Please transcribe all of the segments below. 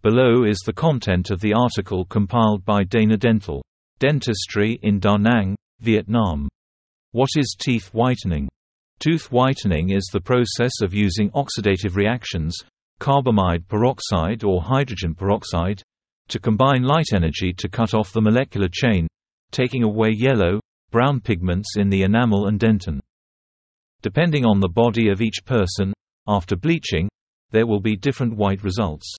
Below is the content of the article compiled by Dana Dental. Dentistry in Da Nang, Vietnam. What is teeth whitening? Tooth whitening is the process of using oxidative reactions, carbamide peroxide or hydrogen peroxide, to combine light energy to cut off the molecular chain, taking away yellow, brown pigments in the enamel and dentin. Depending on the body of each person, after bleaching, there will be different white results.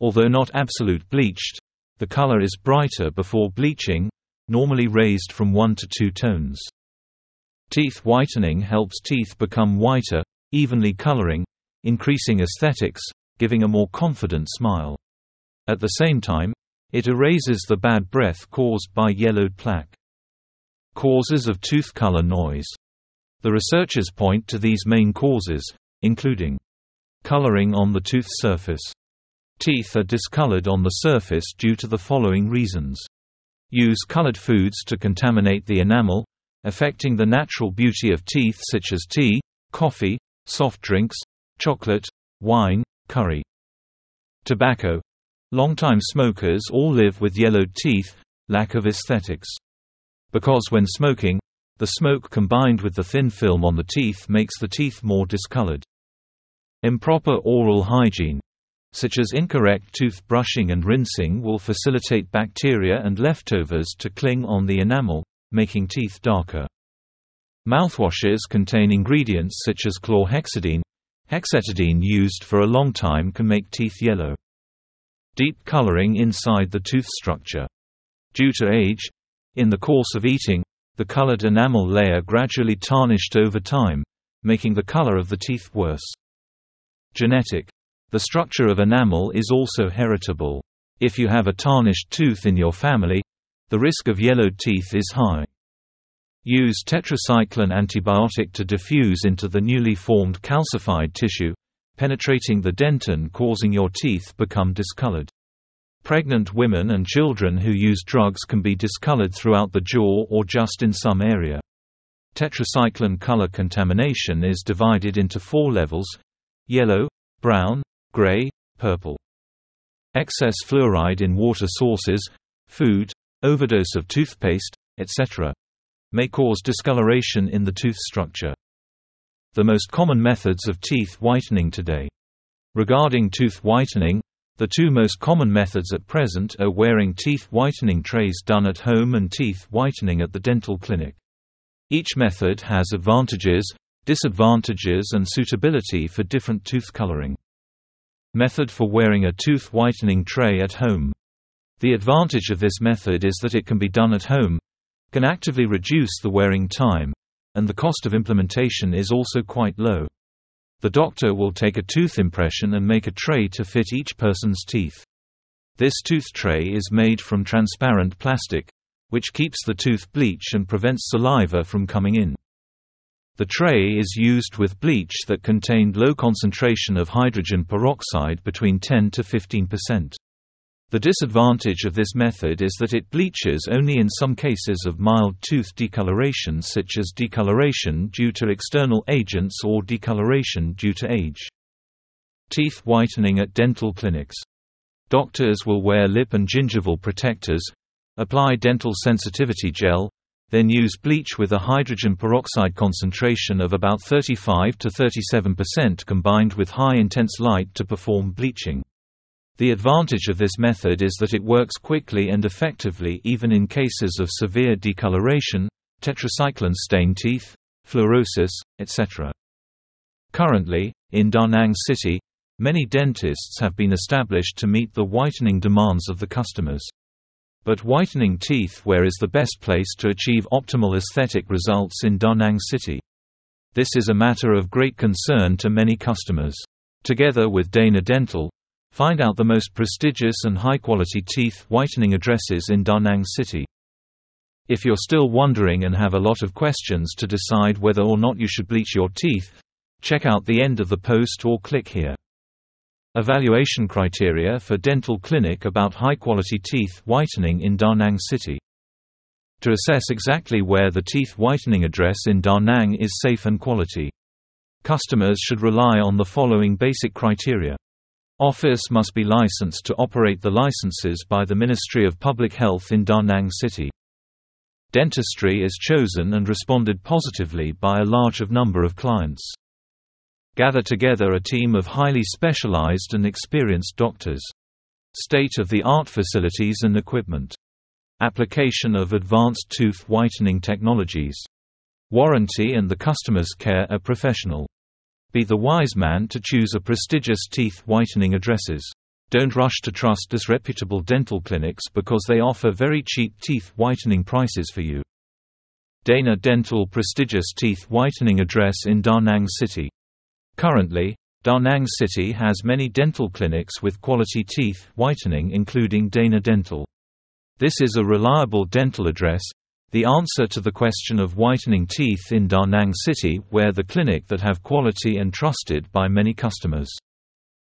Although not absolute bleached, the color is brighter before bleaching, normally raised from 1 to 2 tones. Teeth whitening helps teeth become whiter, evenly coloring, increasing aesthetics, giving a more confident smile. At the same time, it erases the bad breath caused by yellowed plaque. Causes of tooth color noise. The researchers point to these main causes, including coloring on the tooth surface, Teeth are discolored on the surface due to the following reasons. Use colored foods to contaminate the enamel, affecting the natural beauty of teeth such as tea, coffee, soft drinks, chocolate, wine, curry. Tobacco. Longtime smokers all live with yellowed teeth, lack of aesthetics. Because when smoking, the smoke combined with the thin film on the teeth makes the teeth more discolored. Improper oral hygiene such as incorrect tooth brushing and rinsing will facilitate bacteria and leftovers to cling on the enamel, making teeth darker. Mouthwashes contain ingredients such as chlorhexidine. Hexetidine used for a long time can make teeth yellow. Deep coloring inside the tooth structure. Due to age, in the course of eating, the colored enamel layer gradually tarnished over time, making the color of the teeth worse. Genetic the structure of enamel is also heritable. If you have a tarnished tooth in your family, the risk of yellowed teeth is high. Use tetracycline antibiotic to diffuse into the newly formed calcified tissue, penetrating the dentin causing your teeth become discolored. Pregnant women and children who use drugs can be discolored throughout the jaw or just in some area. Tetracycline color contamination is divided into four levels yellow, brown, gray, purple. Excess fluoride in water sources, food, overdose of toothpaste, etc. may cause discoloration in the tooth structure. The most common methods of teeth whitening today. Regarding tooth whitening, the two most common methods at present are wearing teeth whitening trays done at home and teeth whitening at the dental clinic. Each method has advantages, disadvantages and suitability for different tooth coloring. Method for wearing a tooth whitening tray at home. The advantage of this method is that it can be done at home, can actively reduce the wearing time, and the cost of implementation is also quite low. The doctor will take a tooth impression and make a tray to fit each person's teeth. This tooth tray is made from transparent plastic, which keeps the tooth bleach and prevents saliva from coming in. The tray is used with bleach that contained low concentration of hydrogen peroxide between 10 to 15%. The disadvantage of this method is that it bleaches only in some cases of mild tooth decoloration such as decoloration due to external agents or decoloration due to age. Teeth whitening at dental clinics. Doctors will wear lip and gingival protectors, apply dental sensitivity gel, then use bleach with a hydrogen peroxide concentration of about 35 to 37% combined with high intense light to perform bleaching. The advantage of this method is that it works quickly and effectively even in cases of severe decoloration, tetracycline stain teeth, fluorosis, etc. Currently, in Da Nang City, many dentists have been established to meet the whitening demands of the customers. But whitening teeth where is the best place to achieve optimal aesthetic results in Da Nang City? This is a matter of great concern to many customers. Together with Dana Dental, find out the most prestigious and high-quality teeth whitening addresses in Da Nang City. If you're still wondering and have a lot of questions to decide whether or not you should bleach your teeth, check out the end of the post or click here. Evaluation criteria for dental clinic about high-quality teeth whitening in Da Nang City. To assess exactly where the teeth whitening address in Da Nang is safe and quality. Customers should rely on the following basic criteria. Office must be licensed to operate the licenses by the Ministry of Public Health in Da Nang City. Dentistry is chosen and responded positively by a large number of clients. Gather together a team of highly specialized and experienced doctors. State-of-the-art facilities and equipment. Application of advanced tooth whitening technologies. Warranty and the customer's care are professional. Be the wise man to choose a prestigious teeth whitening addresses. Don't rush to trust disreputable dental clinics because they offer very cheap teeth whitening prices for you. Dana Dental prestigious teeth whitening address in Da Nang City. Currently, Da Nang City has many dental clinics with quality teeth whitening including Dana Dental. This is a reliable dental address, the answer to the question of whitening teeth in Da Nang City where the clinic that have quality and trusted by many customers.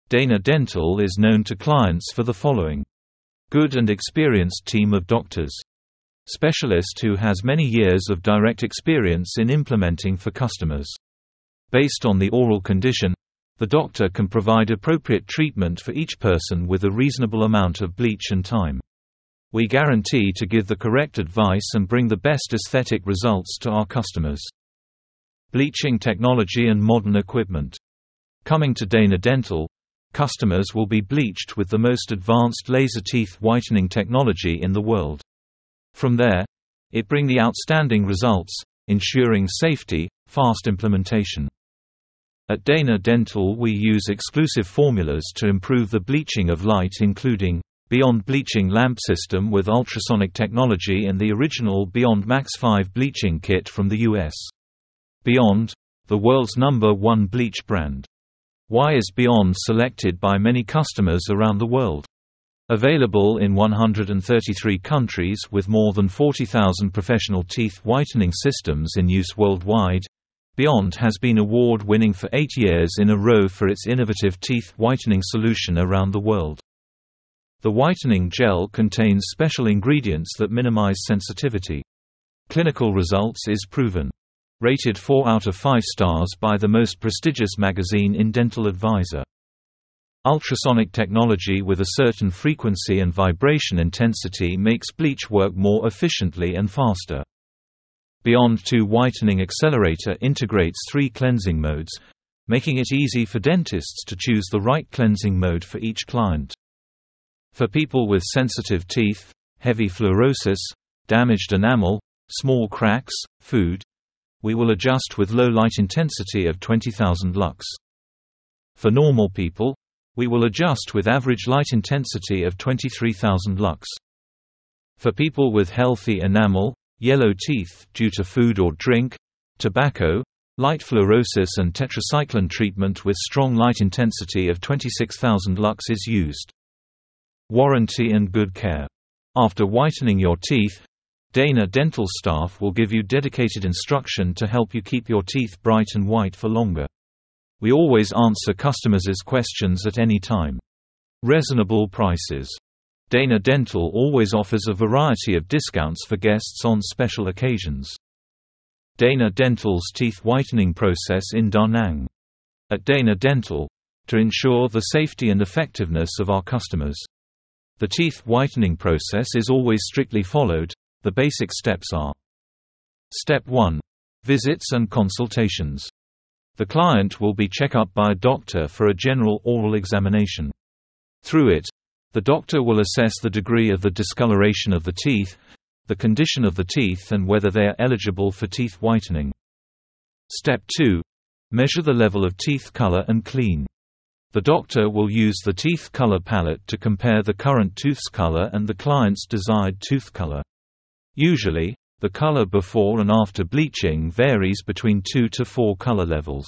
Dana Dental is known to clients for the following. Good and experienced team of doctors. Specialist who has many years of direct experience in implementing for customers. Based on the oral condition, the doctor can provide appropriate treatment for each person with a reasonable amount of bleach and time. We guarantee to give the correct advice and bring the best aesthetic results to our customers. Bleaching technology and modern equipment. Coming to Dana Dental, customers will be bleached with the most advanced laser teeth whitening technology in the world. From there, it bring the outstanding results, ensuring safety, fast implementation. At Dana Dental we use exclusive formulas to improve the bleaching of light including Beyond bleaching lamp system with ultrasonic technology and the original Beyond Max 5 bleaching kit from the US. Beyond, the world's number one bleach brand. Why is Beyond selected by many customers around the world? Available in 133 countries with more than 40,000 professional teeth whitening systems in use worldwide, Beyond has been award-winning for eight years in a row for its innovative teeth whitening solution around the world. The whitening gel contains special ingredients that minimize sensitivity. Clinical results is proven. Rated 4 out of 5 stars by the most prestigious magazine in Dental Advisor. Ultrasonic technology with a certain frequency and vibration intensity makes bleach work more efficiently and faster. Beyond 2 Whitening Accelerator integrates three cleansing modes, making it easy for dentists to choose the right cleansing mode for each client. For people with sensitive teeth, heavy fluorosis, damaged enamel, small cracks, food, we will adjust with low light intensity of 20,000 lux. For normal people, we will adjust with average light intensity of 23,000 lux. For people with healthy enamel, yellow teeth due to food or drink, tobacco, light fluorosis and tetracycline treatment with strong light intensity of 26,000 lux is used. Warranty and good care. After whitening your teeth, Dana dental staff will give you dedicated instruction to help you keep your teeth bright and white for longer. We always answer customers' questions at any time. Reasonable prices. Dana Dental always offers a variety of discounts for guests on special occasions. Dana Dental's teeth whitening process in Da Nang. At Dana Dental, to ensure the safety and effectiveness of our customers, the teeth whitening process is always strictly followed. The basic steps are Step 1. Visits and consultations. The client will be checked up by a doctor for a general oral examination. Through it, the doctor will assess the degree of the discoloration of the teeth, the condition of the teeth and whether they are eligible for teeth whitening. Step 2. Measure the level of teeth color and clean. The doctor will use the teeth color palette to compare the current tooth's color and the client's desired tooth color. Usually, the color before and after bleaching varies between 2 to 4 color levels.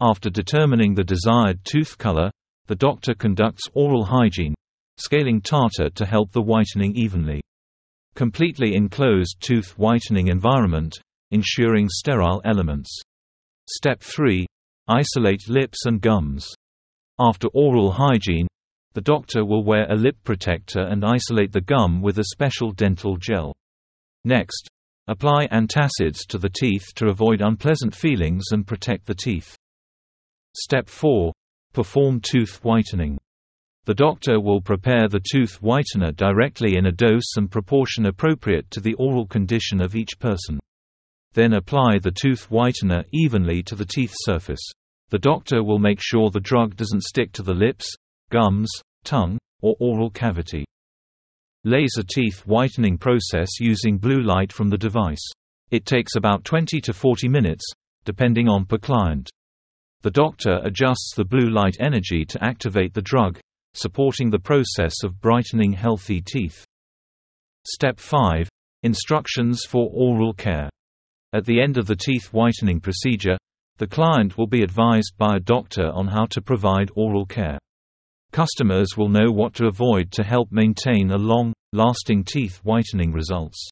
After determining the desired tooth color, the doctor conducts oral hygiene, scaling tartar to help the whitening evenly. Completely enclosed tooth whitening environment, ensuring sterile elements. Step 3. Isolate lips and gums. After oral hygiene, the doctor will wear a lip protector and isolate the gum with a special dental gel. Next, apply antacids to the teeth to avoid unpleasant feelings and protect the teeth. Step 4. Perform tooth whitening. The doctor will prepare the tooth whitener directly in a dose and proportion appropriate to the oral condition of each person. Then apply the tooth whitener evenly to the teeth surface. The doctor will make sure the drug doesn't stick to the lips, gums, tongue, or oral cavity. Laser teeth whitening process using blue light from the device. It takes about 20 to 40 minutes, depending on per client. The doctor adjusts the blue light energy to activate the drug, supporting the process of brightening healthy teeth. Step 5. Instructions for oral care. At the end of the teeth whitening procedure, the client will be advised by a doctor on how to provide oral care. Customers will know what to avoid to help maintain a long, lasting teeth whitening results.